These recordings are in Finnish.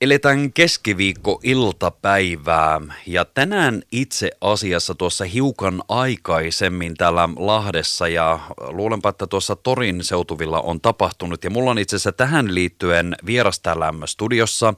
Eletään keskiviikko-iltapäivää ja tänään itse asiassa tuossa hiukan aikaisemmin täällä Lahdessa ja luulenpa, että tuossa Torin seutuvilla on tapahtunut ja mulla on itse asiassa tähän liittyen vieras täällä studiossa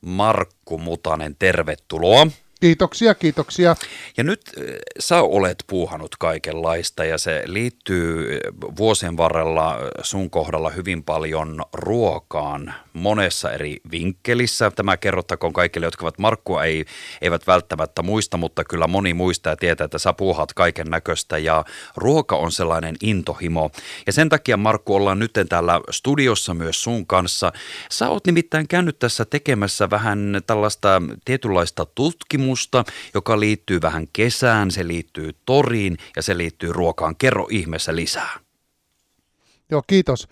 Markku Mutanen, tervetuloa. Kiitoksia, kiitoksia. Ja nyt äh, sä olet puuhannut kaikenlaista ja se liittyy äh, vuosien varrella sun kohdalla hyvin paljon ruokaan monessa eri vinkkelissä. Tämä kerrottakoon kaikille, jotka ovat Markkua ei, eivät välttämättä muista, mutta kyllä moni muistaa ja tietää, että sä puuhat kaiken näköistä ja ruoka on sellainen intohimo. Ja sen takia Markku ollaan nyt täällä studiossa myös sun kanssa. Sä oot nimittäin käynyt tässä tekemässä vähän tällaista tietynlaista tutkimusta tutkimusta, joka liittyy vähän kesään, se liittyy toriin ja se liittyy ruokaan. Kerro ihmeessä lisää. Joo, kiitos.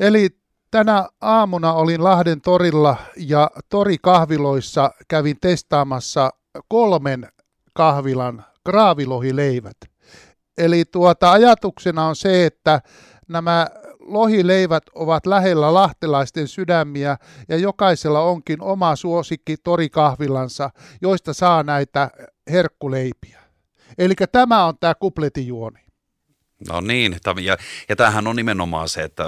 Eli tänä aamuna olin Lahden torilla ja torikahviloissa kävin testaamassa kolmen kahvilan kraavilohileivät. Eli tuota, ajatuksena on se, että nämä lohileivät ovat lähellä lahtelaisten sydämiä ja jokaisella onkin oma suosikki torikahvilansa, joista saa näitä herkkuleipiä. Eli tämä on tämä kupletijuoni. No niin, ja, ja tämähän on nimenomaan se, että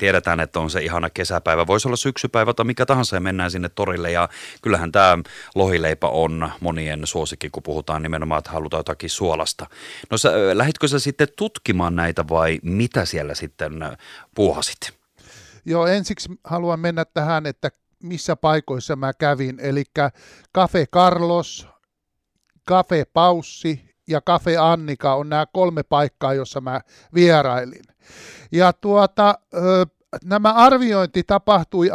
tiedetään, että on se ihana kesäpäivä, voisi olla syksypäivä tai mikä tahansa ja mennään sinne torille ja kyllähän tämä lohileipä on monien suosikki, kun puhutaan nimenomaan, että halutaan jotakin suolasta. No sä, lähditkö sä sitten tutkimaan näitä vai mitä siellä sitten puuhasit? Joo, ensiksi haluan mennä tähän, että missä paikoissa mä kävin, eli Cafe Carlos, Cafe Paussi ja Cafe Annika on nämä kolme paikkaa, jossa mä vierailin. Ja tuota, nämä arviointi tapahtui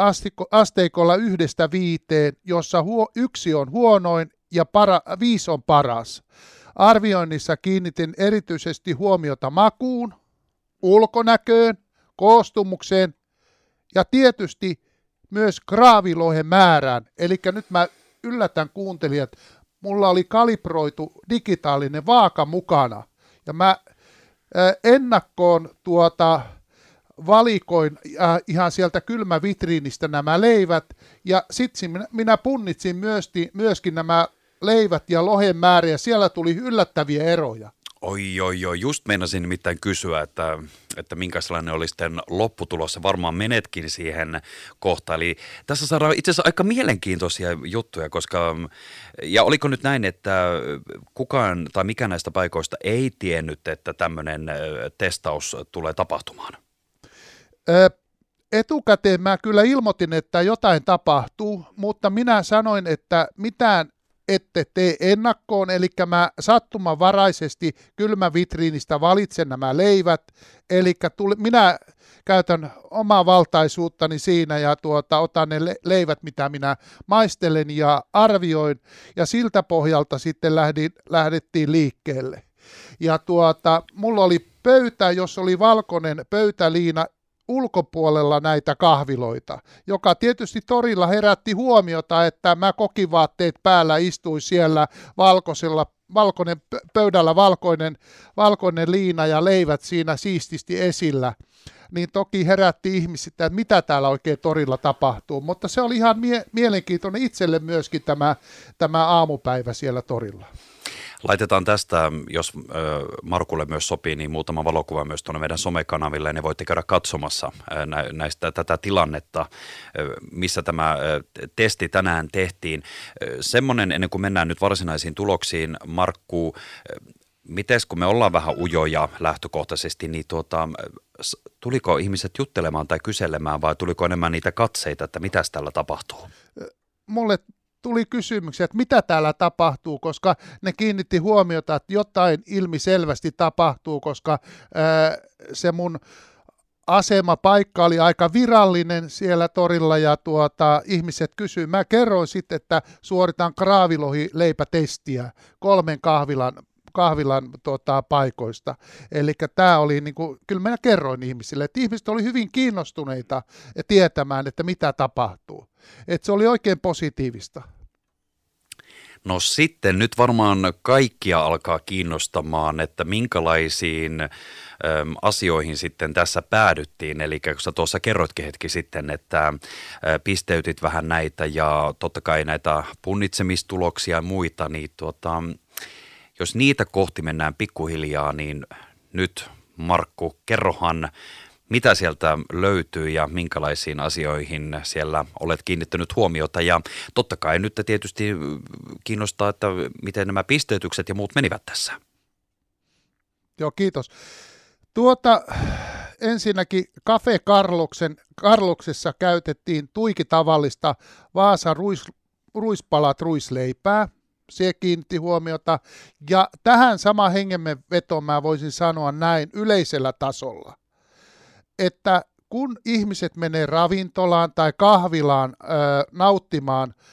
asteikolla yhdestä viiteen, jossa huo, yksi on huonoin ja para, viisi on paras. Arvioinnissa kiinnitin erityisesti huomiota makuun, ulkonäköön, koostumukseen ja tietysti myös kraavilohen määrään. Eli nyt mä yllätän kuuntelijat, mulla oli kalibroitu digitaalinen vaaka mukana. Ja mä ennakkoon tuota, valikoin äh, ihan sieltä kylmävitriinistä nämä leivät, ja sitten minä, minä punnitsin myöskin, myöskin nämä leivät ja lohen määriä, siellä tuli yllättäviä eroja. Oi, oi, oi, just meinasin nimittäin kysyä, että, että minkälainen oli sitten lopputulos. Varmaan menetkin siihen kohtaan. Eli tässä saadaan itse asiassa aika mielenkiintoisia juttuja, koska, ja oliko nyt näin, että kukaan tai mikä näistä paikoista ei tiennyt, että tämmöinen testaus tulee tapahtumaan? Ö, etukäteen mä kyllä ilmoitin, että jotain tapahtuu, mutta minä sanoin, että mitään ette tee ennakkoon, eli mä sattumanvaraisesti kylmävitriinistä valitsen nämä leivät, eli tuli, minä käytän omaa valtaisuuttani siinä ja tuota, otan ne leivät, mitä minä maistelen ja arvioin, ja siltä pohjalta sitten lähdin, lähdettiin liikkeelle. Ja tuota, mulla oli pöytä, jos oli valkoinen pöytäliina, ulkopuolella näitä kahviloita, joka tietysti torilla herätti huomiota, että mä kokivaatteet päällä istuin siellä valkoisella valkoinen, pöydällä valkoinen, valkoinen liina ja leivät siinä siististi esillä, niin toki herätti ihmiset, että mitä täällä oikein torilla tapahtuu. Mutta se oli ihan mie- mielenkiintoinen itselle myöskin tämä, tämä aamupäivä siellä torilla. Laitetaan tästä, jos Markulle myös sopii, niin muutama valokuva myös tuonne meidän somekanaville, niin voitte käydä katsomassa näistä tätä tilannetta, missä tämä testi tänään tehtiin. Semmoinen, ennen kuin mennään nyt varsinaisiin tuloksiin, Markku, miten kun me ollaan vähän ujoja lähtökohtaisesti, niin tuota, tuliko ihmiset juttelemaan tai kyselemään vai tuliko enemmän niitä katseita, että mitä tällä tapahtuu? Mulle tuli kysymyksiä, että mitä täällä tapahtuu, koska ne kiinnitti huomiota, että jotain ilmiselvästi tapahtuu, koska ää, se mun asema, paikka oli aika virallinen siellä torilla ja tuota, ihmiset kysyivät. Mä kerroin sitten, että suoritan kraavilohi leipätestiä kolmen kahvilan kahvilan tota, paikoista. Eli tämä oli, niin kuin, kyllä minä kerroin ihmisille, että ihmiset oli hyvin kiinnostuneita tietämään, että mitä tapahtuu. Et se oli oikein positiivista. No sitten nyt varmaan kaikkia alkaa kiinnostamaan, että minkälaisiin äm, asioihin sitten tässä päädyttiin. Eli kun sä tuossa kerrotkin hetki sitten, että ä, pisteytit vähän näitä ja totta kai näitä punnitsemistuloksia ja muita, niin tuota, jos niitä kohti mennään pikkuhiljaa, niin nyt Markku, kerrohan, mitä sieltä löytyy ja minkälaisiin asioihin siellä olet kiinnittänyt huomiota. Ja totta kai nyt tietysti kiinnostaa, että miten nämä pisteytykset ja muut menivät tässä. Joo, kiitos. Tuota, ensinnäkin Cafe Karloksen, Karloksessa käytettiin tuiki tavallista Vaasa ruis, ruispalat ruisleipää. Se kiinnitti huomiota. Ja tähän sama hengemme veto mä voisin sanoa näin yleisellä tasolla että kun ihmiset menee ravintolaan tai kahvilaan ö, nauttimaan ö,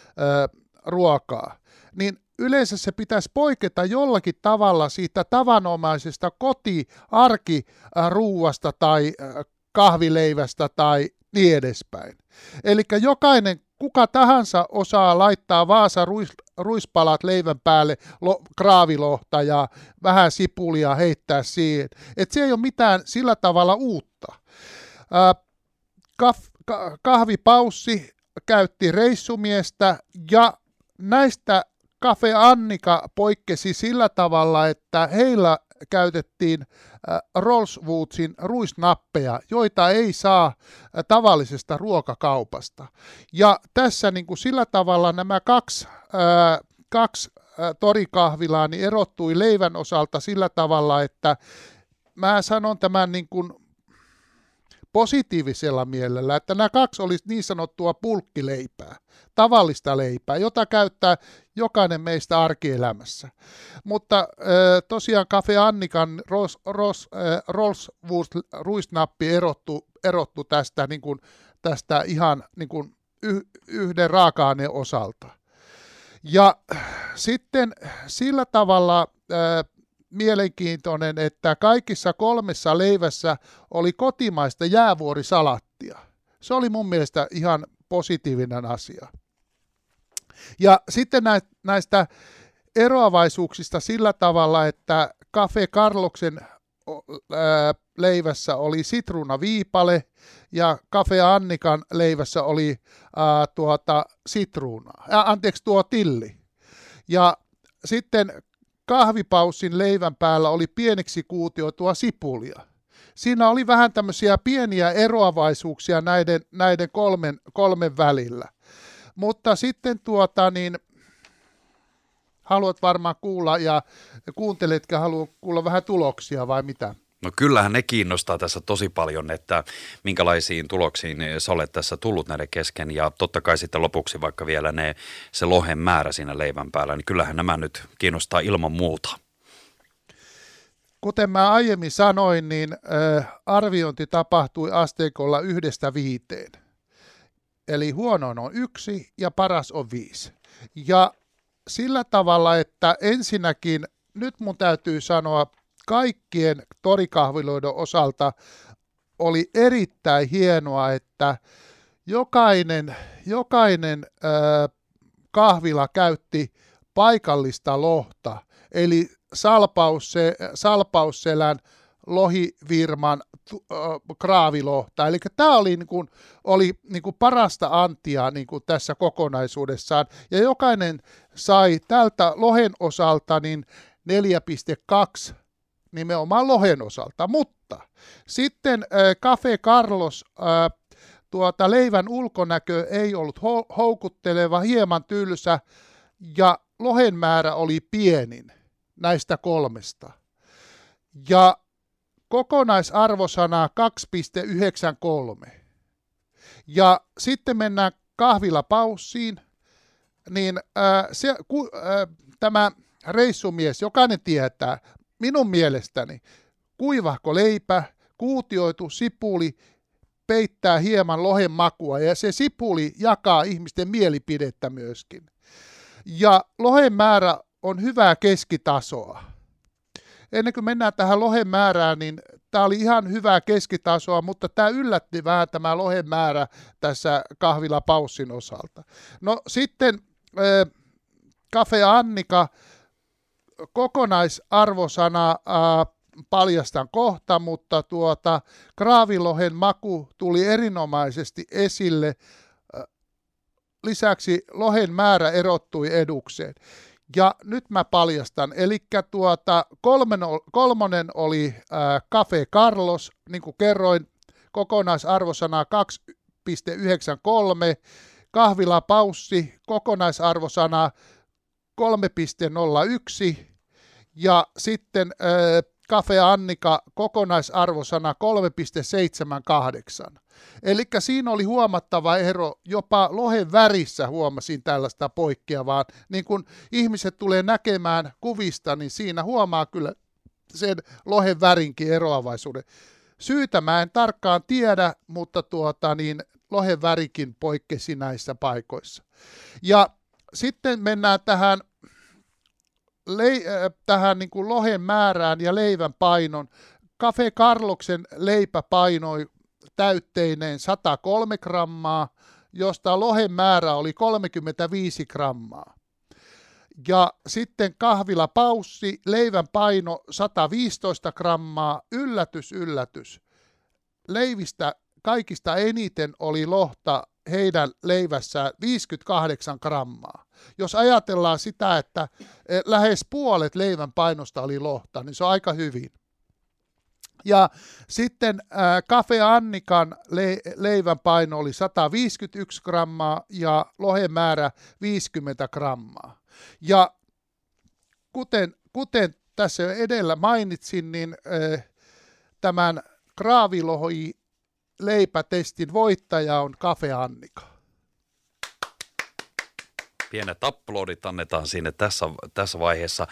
ruokaa, niin yleensä se pitäisi poiketa jollakin tavalla siitä tavanomaisesta koti-arkiruuasta tai kahvileivästä tai niin edespäin. Eli jokainen, kuka tahansa osaa laittaa Vaasa ruis, ruispalat leivän päälle, lo, kraavilohta ja vähän sipulia heittää siihen. Et se ei ole mitään sillä tavalla uutta. Kaf, kahvipaussi käytti reissumiestä ja näistä Cafe Annika poikkesi sillä tavalla, että heillä käytettiin Rollswoodsin ruisnappeja, joita ei saa tavallisesta ruokakaupasta. Ja tässä niin kuin sillä tavalla nämä kaksi, kaksi torikahvilaa niin erottui leivän osalta sillä tavalla, että mä sanon tämän niin kuin positiivisella mielellä, että nämä kaksi olisi niin sanottua pulkkileipää, tavallista leipää, jota käyttää jokainen meistä arkielämässä. Mutta tosiaan Cafe Annikan Rolls, ruisnappi erottu, erottu tästä, niin kuin, tästä ihan niin kuin yhden raaka-aineen osalta. Ja sitten sillä tavalla mielenkiintoinen, että kaikissa kolmessa leivässä oli kotimaista jäävuorisalattia. Se oli mun mielestä ihan positiivinen asia. Ja sitten näistä eroavaisuuksista sillä tavalla, että Cafe Carloksen leivässä oli sitruunaviipale ja Cafe Annikan leivässä oli ää, tuota, sitruuna, ää, anteeksi tuo tilli. Ja sitten kahvipaussin leivän päällä oli pieneksi kuutioitua sipulia. Siinä oli vähän tämmöisiä pieniä eroavaisuuksia näiden, näiden kolmen, kolmen välillä. Mutta sitten tuota niin, haluat varmaan kuulla ja kuunteletkä haluat kuulla vähän tuloksia vai mitä? No kyllähän ne kiinnostaa tässä tosi paljon, että minkälaisiin tuloksiin sä olet tässä tullut näiden kesken ja totta kai sitten lopuksi vaikka vielä ne, se lohen määrä siinä leivän päällä, niin kyllähän nämä nyt kiinnostaa ilman muuta. Kuten mä aiemmin sanoin, niin äh, arviointi tapahtui asteikolla yhdestä viiteen. Eli huono on yksi ja paras on viisi. Ja sillä tavalla, että ensinnäkin nyt mun täytyy sanoa kaikkien torikahviloiden osalta oli erittäin hienoa, että jokainen, jokainen äh, kahvila käytti paikallista lohta, eli salpausse, salpausselän lohivirman äh, kraavilohta. Eli tämä oli, niin kuin, oli niin kuin parasta antia niin kuin tässä kokonaisuudessaan. Ja jokainen sai tältä lohen osalta niin 4,2 nimenomaan lohen osalta. Mutta sitten Cafe Carlos, tuota, leivän ulkonäkö ei ollut ho- houkutteleva, hieman tylsä ja lohen määrä oli pienin näistä kolmesta. Ja kokonaisarvosana 2,93. Ja sitten mennään kahvilapaussiin, niin äh, se, ku, äh, tämä reissumies, jokainen tietää, minun mielestäni kuivahko leipä, kuutioitu sipuli peittää hieman lohen makua ja se sipuli jakaa ihmisten mielipidettä myöskin. Ja lohen määrä on hyvää keskitasoa. Ennen kuin mennään tähän lohen määrään, niin tämä oli ihan hyvää keskitasoa, mutta tämä yllätti vähän tämä lohen määrä tässä kahvila paussin osalta. No sitten Cafe Annika, kokonaisarvosana ää, paljastan kohta, mutta tuota, kraavilohen maku tuli erinomaisesti esille. Lisäksi lohen määrä erottui edukseen. Ja nyt mä paljastan, eli tuota, kolmen, kolmonen oli äh, Cafe Carlos, niin kuin kerroin, kokonaisarvosana 2,93, kahvila Paussi, kokonaisarvosana 3,01, ja sitten äh, Cafe Annika kokonaisarvosana 3,78. Eli siinä oli huomattava ero, jopa lohen värissä huomasin tällaista poikkeavaa. Niin kun ihmiset tulee näkemään kuvista, niin siinä huomaa kyllä sen lohen värinkin eroavaisuuden. Syytä mä en tarkkaan tiedä, mutta tuota, niin lohen värikin poikkesi näissä paikoissa. Ja sitten mennään tähän le- äh, tähän niin kuin lohen määrään ja leivän painon. Cafe Carloksen leipä painoi täytteineen 103 grammaa, josta lohen määrä oli 35 grammaa. Ja sitten kahvila paussi, leivän paino 115 grammaa, yllätys, yllätys. Leivistä kaikista eniten oli lohta heidän leivässään 58 grammaa. Jos ajatellaan sitä, että eh, lähes puolet leivän painosta oli lohta, niin se on aika hyvin. Ja sitten äh, Cafe Annikan le- leivän paino oli 151 grammaa ja lohen määrä 50 grammaa. Ja kuten, kuten tässä edellä mainitsin, niin äh, tämän kraavilohi leipätestin voittaja on Cafe Annika. Pienet aplodit annetaan sinne tässä, tässä vaiheessa.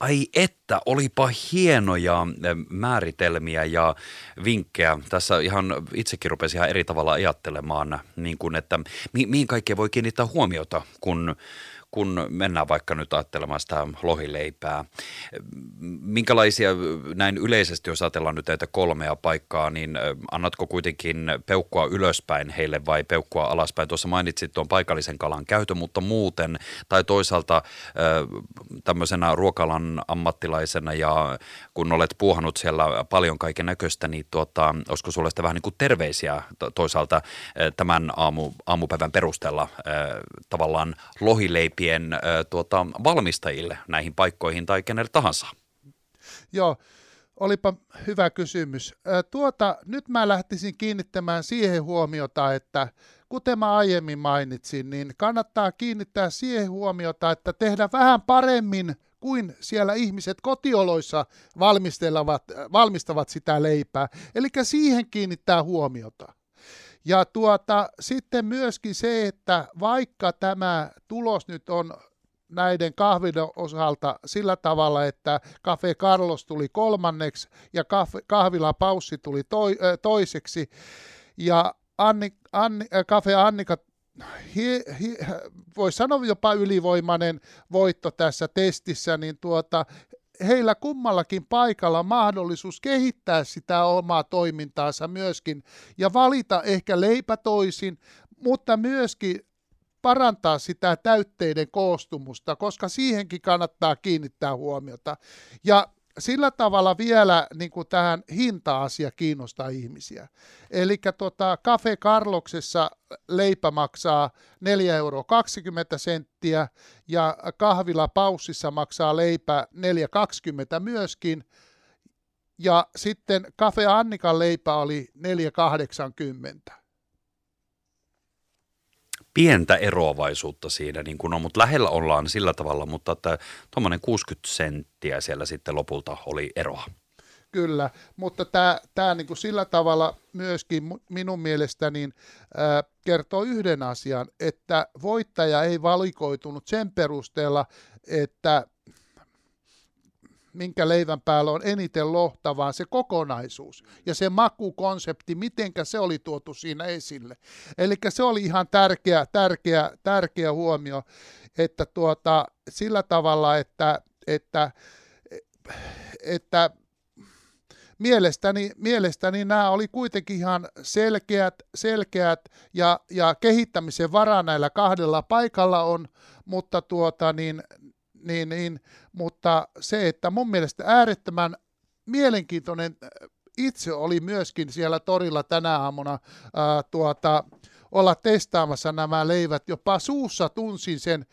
Ai että, olipa hienoja eh, määritelmiä ja vinkkejä. Tässä ihan itsekin rupesin ihan eri tavalla ajattelemaan, niin kuin, että mi- mihin kaikkea voi kiinnittää huomiota, kun kun mennään vaikka nyt ajattelemaan sitä lohileipää. Minkälaisia näin yleisesti, jos ajatellaan nyt näitä kolmea paikkaa, niin annatko kuitenkin peukkua ylöspäin heille vai peukkua alaspäin? Tuossa mainitsit tuon paikallisen kalan käytön, mutta muuten, tai toisaalta tämmöisenä ruokalan ammattilaisena ja kun olet puuhannut siellä paljon kaiken näköistä, niin tuota, olisiko sulle sitä vähän niin kuin terveisiä toisaalta tämän aamu, aamupäivän perusteella tavallaan lohileipi tyyppien äh, tuota, valmistajille näihin paikkoihin tai kenelle tahansa? Joo, olipa hyvä kysymys. Tuota, nyt mä lähtisin kiinnittämään siihen huomiota, että kuten mä aiemmin mainitsin, niin kannattaa kiinnittää siihen huomiota, että tehdä vähän paremmin kuin siellä ihmiset kotioloissa valmistavat sitä leipää. Eli siihen kiinnittää huomiota. Ja tuota, sitten myöskin se, että vaikka tämä tulos nyt on näiden kahviden osalta sillä tavalla, että Cafe Carlos tuli kolmanneksi ja kahvila Paussi tuli toi, äh, toiseksi ja Anni, Anni, äh, Cafe Annika voisi sanoa jopa ylivoimainen voitto tässä testissä, niin tuota, heillä kummallakin paikalla mahdollisuus kehittää sitä omaa toimintaansa myöskin ja valita ehkä leipä toisin, mutta myöskin parantaa sitä täytteiden koostumusta, koska siihenkin kannattaa kiinnittää huomiota. Ja sillä tavalla vielä niin kuin tähän hinta-asia kiinnostaa ihmisiä. Eli tota, Cafe Carloksessa leipä maksaa 4,20 euroa senttiä ja kahvila Paussissa maksaa leipä 4,20 myöskin. Ja sitten Cafe Annikan leipä oli 4,80 pientä eroavaisuutta siinä, niin kuin on, mutta lähellä ollaan sillä tavalla, mutta että tuommoinen 60 senttiä siellä sitten lopulta oli eroa. Kyllä, mutta tämä, tämä niin kuin sillä tavalla myöskin minun mielestäni niin, äh, kertoo yhden asian, että voittaja ei valikoitunut sen perusteella, että minkä leivän päällä on eniten lohta, vaan se kokonaisuus ja se makukonsepti, mitenkä se oli tuotu siinä esille. Eli se oli ihan tärkeä, tärkeä, tärkeä huomio, että tuota, sillä tavalla, että, että, että mielestäni, mielestäni nämä oli kuitenkin ihan selkeät, selkeät ja, ja kehittämisen varaa näillä kahdella paikalla on, mutta, tuota, niin, niin, niin, mutta se, että mun mielestä äärettömän mielenkiintoinen itse oli myöskin siellä torilla tänä aamuna ää, tuota, olla testaamassa nämä leivät. Jopa suussa tunsin sen,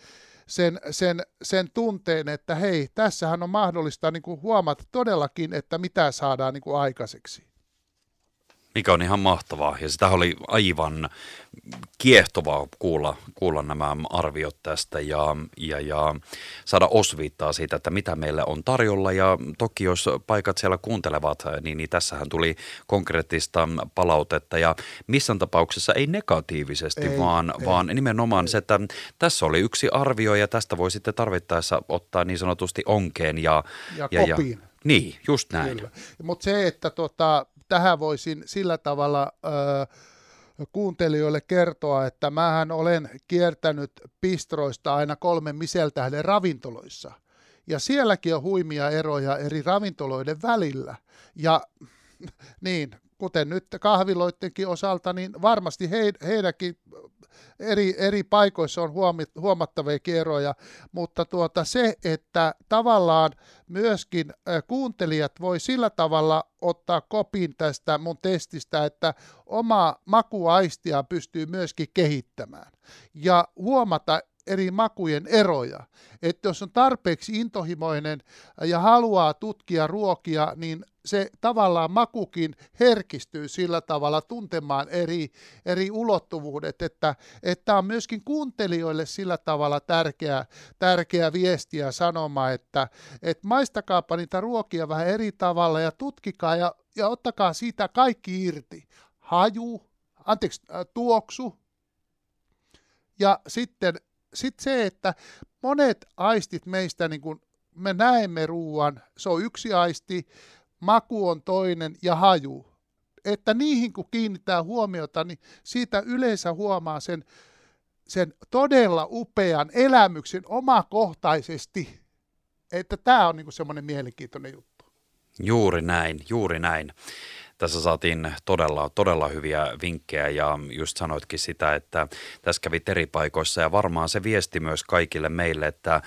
sen, sen, sen tunteen, että hei, tässähän on mahdollista niin kuin huomata todellakin, että mitä saadaan niin kuin aikaiseksi mikä on ihan mahtavaa. Ja sitä oli aivan kiehtovaa kuulla, kuulla nämä arviot tästä ja, ja, ja saada osviittaa siitä, että mitä meille on tarjolla. Ja toki jos paikat siellä kuuntelevat, niin, niin tässähän tuli konkreettista palautetta ja missään tapauksessa ei negatiivisesti, ei, vaan, ei, vaan nimenomaan ei. se, että tässä oli yksi arvio ja tästä voi sitten tarvittaessa ottaa niin sanotusti onkeen. Ja, ja, ja, ja Niin, just näin. Mutta se, että tota, tähän voisin sillä tavalla ö, kuuntelijoille kertoa, että mähän olen kiertänyt pistroista aina kolmen miseltähden ravintoloissa. Ja sielläkin on huimia eroja eri ravintoloiden välillä. Ja niin, kuten nyt kahviloidenkin osalta, niin varmasti he, heidänkin eri, eri paikoissa on huomattavia eroja, mutta tuota se, että tavallaan myöskin kuuntelijat voi sillä tavalla ottaa kopin tästä mun testistä, että oma makuaistia pystyy myöskin kehittämään. Ja huomata eri makujen eroja. Että jos on tarpeeksi intohimoinen ja haluaa tutkia ruokia, niin se tavallaan makukin herkistyy sillä tavalla tuntemaan eri, eri ulottuvuudet, että, että on myöskin kuuntelijoille sillä tavalla tärkeä, tärkeä viesti ja sanoma, että, että maistakaapa niitä ruokia vähän eri tavalla ja tutkikaa ja, ja ottakaa siitä kaikki irti. Haju, anteeksi, tuoksu, ja sitten sit se, että monet aistit meistä, niin kun me näemme ruoan, se on yksi aisti, maku on toinen ja haju. Että niihin kun kiinnittää huomiota, niin siitä yleensä huomaa sen, sen todella upean elämyksen omakohtaisesti, että tämä on niin semmoinen mielenkiintoinen juttu. Juuri näin, juuri näin. Tässä saatiin todella, todella hyviä vinkkejä ja just sanoitkin sitä, että tässä kävi eri paikoissa ja varmaan se viesti myös kaikille meille, että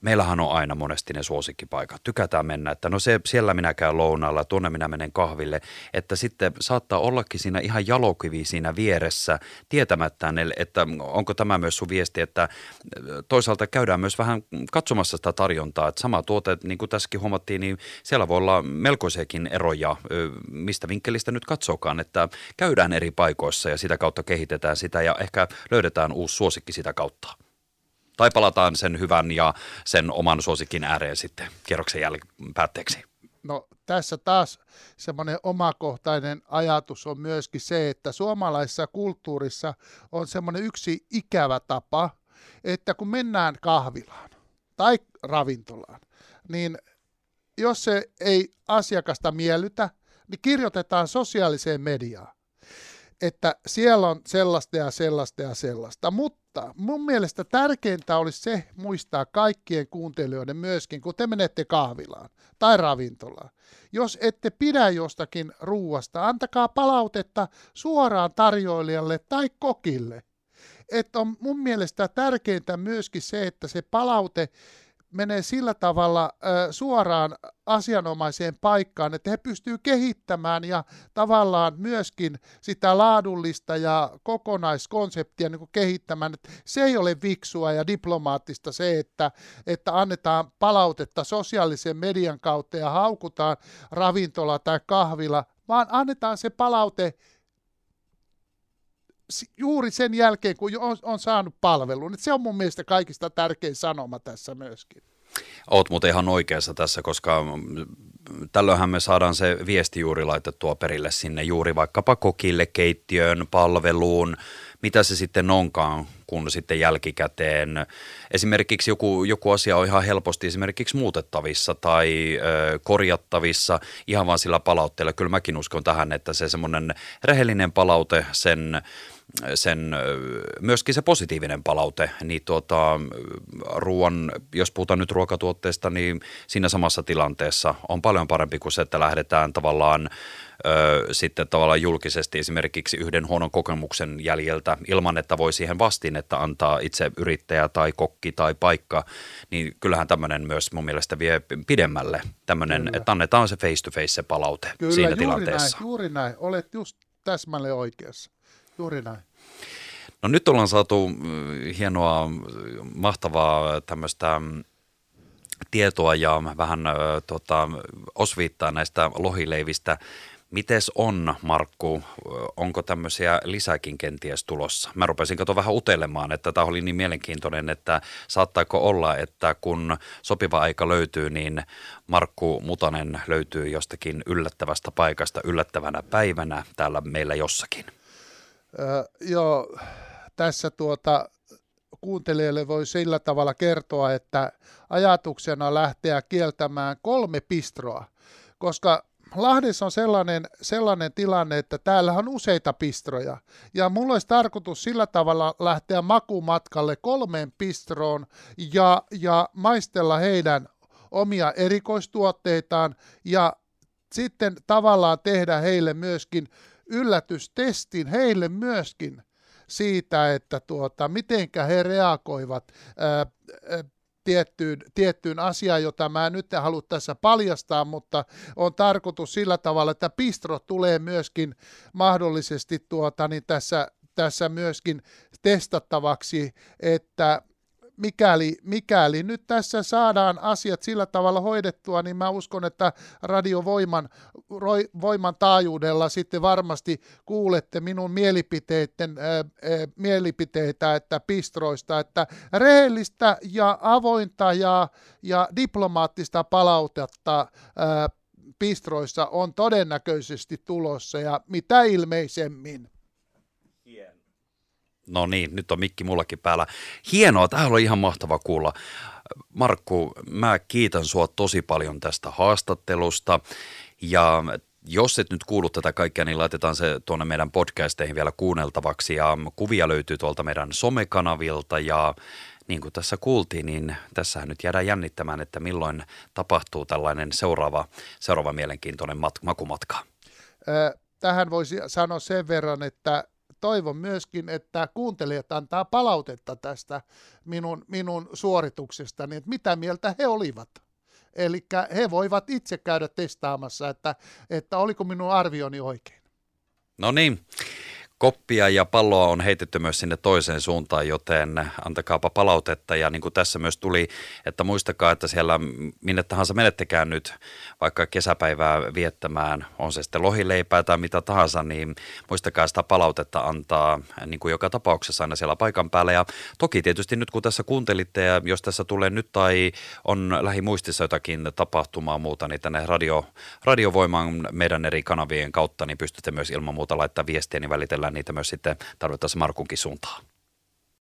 meillähän on aina monesti ne suosikkipaikat. Tykätään mennä, että no se, siellä minä käyn lounaalla, tuonne minä menen kahville. Että sitten saattaa ollakin siinä ihan jalokivi siinä vieressä tietämättä, että onko tämä myös sun viesti, että toisaalta käydään myös vähän katsomassa sitä tarjontaa. Että sama tuote, niin kuin tässäkin huomattiin, niin siellä voi olla melkoisiakin eroja, mistä vinkkelistä nyt katsokaan, että käydään eri paikoissa ja sitä kautta kehitetään sitä ja ehkä löydetään uusi suosikki sitä kautta. Tai palataan sen hyvän ja sen oman suosikin ääreen sitten kierroksen jälkeen päätteeksi. No tässä taas semmoinen omakohtainen ajatus on myöskin se, että suomalaisessa kulttuurissa on semmoinen yksi ikävä tapa, että kun mennään kahvilaan tai ravintolaan, niin jos se ei asiakasta miellytä, niin kirjoitetaan sosiaaliseen mediaan että siellä on sellaista ja sellaista ja sellaista, mutta mun mielestä tärkeintä olisi se muistaa kaikkien kuuntelijoiden myöskin, kun te menette kahvilaan tai ravintolaan. Jos ette pidä jostakin ruuasta, antakaa palautetta suoraan tarjoilijalle tai kokille. Että on mun mielestä tärkeintä myöskin se, että se palaute menee sillä tavalla suoraan asianomaiseen paikkaan, että he pystyvät kehittämään ja tavallaan myöskin sitä laadullista ja kokonaiskonseptia niin kuin kehittämään. Että se ei ole viksua ja diplomaattista se, että, että annetaan palautetta sosiaalisen median kautta ja haukutaan ravintola tai kahvila, vaan annetaan se palaute juuri sen jälkeen, kun on, on saanut palvelun. Et se on mun mielestä kaikista tärkein sanoma tässä myöskin. Oot muuten ihan oikeassa tässä, koska tällöinhän me saadaan se viesti juuri laitettua perille sinne juuri vaikkapa kokille, keittiöön, palveluun, mitä se sitten onkaan, kun sitten jälkikäteen esimerkiksi joku, joku asia on ihan helposti esimerkiksi muutettavissa tai ö, korjattavissa ihan vaan sillä palautteella. Kyllä mäkin uskon tähän, että se semmoinen rehellinen palaute sen sen, myöskin se positiivinen palaute, niin tuota, ruoan, jos puhutaan nyt ruokatuotteesta, niin siinä samassa tilanteessa on paljon parempi kuin se, että lähdetään tavallaan ö, sitten tavallaan julkisesti esimerkiksi yhden huonon kokemuksen jäljeltä ilman, että voi siihen vastin, että antaa itse yrittäjä tai kokki tai paikka, niin kyllähän tämmöinen myös mun mielestä vie pidemmälle tämmöinen, Kyllä. että annetaan se face to face se palaute Kyllä, siinä juuri tilanteessa. Näin, juuri näin, olet just täsmälleen oikeassa. Juuri näin. No nyt ollaan saatu mm, hienoa, mahtavaa tämmöistä mm, tietoa ja vähän tota, osviittaa näistä lohileivistä. Mites on, Markku, onko tämmöisiä lisäkin kenties tulossa? Mä rupesin kato vähän utelemaan, että tämä oli niin mielenkiintoinen, että saattaako olla, että kun sopiva aika löytyy, niin Markku Mutanen löytyy jostakin yllättävästä paikasta yllättävänä päivänä täällä meillä jossakin. Öö, joo, tässä tuota, kuuntelijalle voi sillä tavalla kertoa, että ajatuksena lähteä kieltämään kolme pistroa, koska Lahdessa on sellainen, sellainen tilanne, että täällä on useita pistroja. Ja mulla olisi tarkoitus sillä tavalla lähteä makumatkalle kolmeen pistroon ja, ja maistella heidän omia erikoistuotteitaan ja sitten tavallaan tehdä heille myöskin yllätystestin heille myöskin siitä, että tuota, mitenkä he reagoivat ää, ää, tiettyyn, tiettyyn asiaan, jota mä nyt en halua tässä paljastaa, mutta on tarkoitus sillä tavalla, että pistrot tulee myöskin mahdollisesti tuota, niin tässä, tässä myöskin testattavaksi, että mikäli, mikäli nyt tässä saadaan asiat sillä tavalla hoidettua, niin mä uskon, että radiovoiman voiman taajuudella sitten varmasti kuulette minun mielipiteiden, ää, mielipiteitä että pistroista, että rehellistä ja avointa ja, ja diplomaattista palautetta ää, pistroissa on todennäköisesti tulossa ja mitä ilmeisemmin. No niin, nyt on mikki mullakin päällä. Hienoa, tämä oli ihan mahtava kuulla. Markku, mä kiitän sua tosi paljon tästä haastattelusta ja jos et nyt kuulu tätä kaikkea, niin laitetaan se tuonne meidän podcasteihin vielä kuunneltavaksi ja kuvia löytyy tuolta meidän somekanavilta ja niin kuin tässä kuultiin, niin tässähän nyt jäädään jännittämään, että milloin tapahtuu tällainen seuraava, seuraava mielenkiintoinen mat- makumatka. Tähän voisi sanoa sen verran, että toivon myöskin, että kuuntelijat antaa palautetta tästä minun, minun suorituksestani, että mitä mieltä he olivat. Eli he voivat itse käydä testaamassa, että, että oliko minun arvioni oikein. No niin, koppia ja palloa on heitetty myös sinne toiseen suuntaan, joten antakaapa palautetta. Ja niin kuin tässä myös tuli, että muistakaa, että siellä minne tahansa menettekään nyt vaikka kesäpäivää viettämään, on se sitten lohileipää tai mitä tahansa, niin muistakaa sitä palautetta antaa niin kuin joka tapauksessa aina siellä paikan päällä. Ja toki tietysti nyt kun tässä kuuntelitte ja jos tässä tulee nyt tai on lähimuistissa jotakin tapahtumaa muuta, niin tänne radio, radiovoimaan meidän eri kanavien kautta, niin pystytte myös ilman muuta laittaa viestiä, niin välitellään niitä myös sitten tarvittaessa Markunkin suuntaan.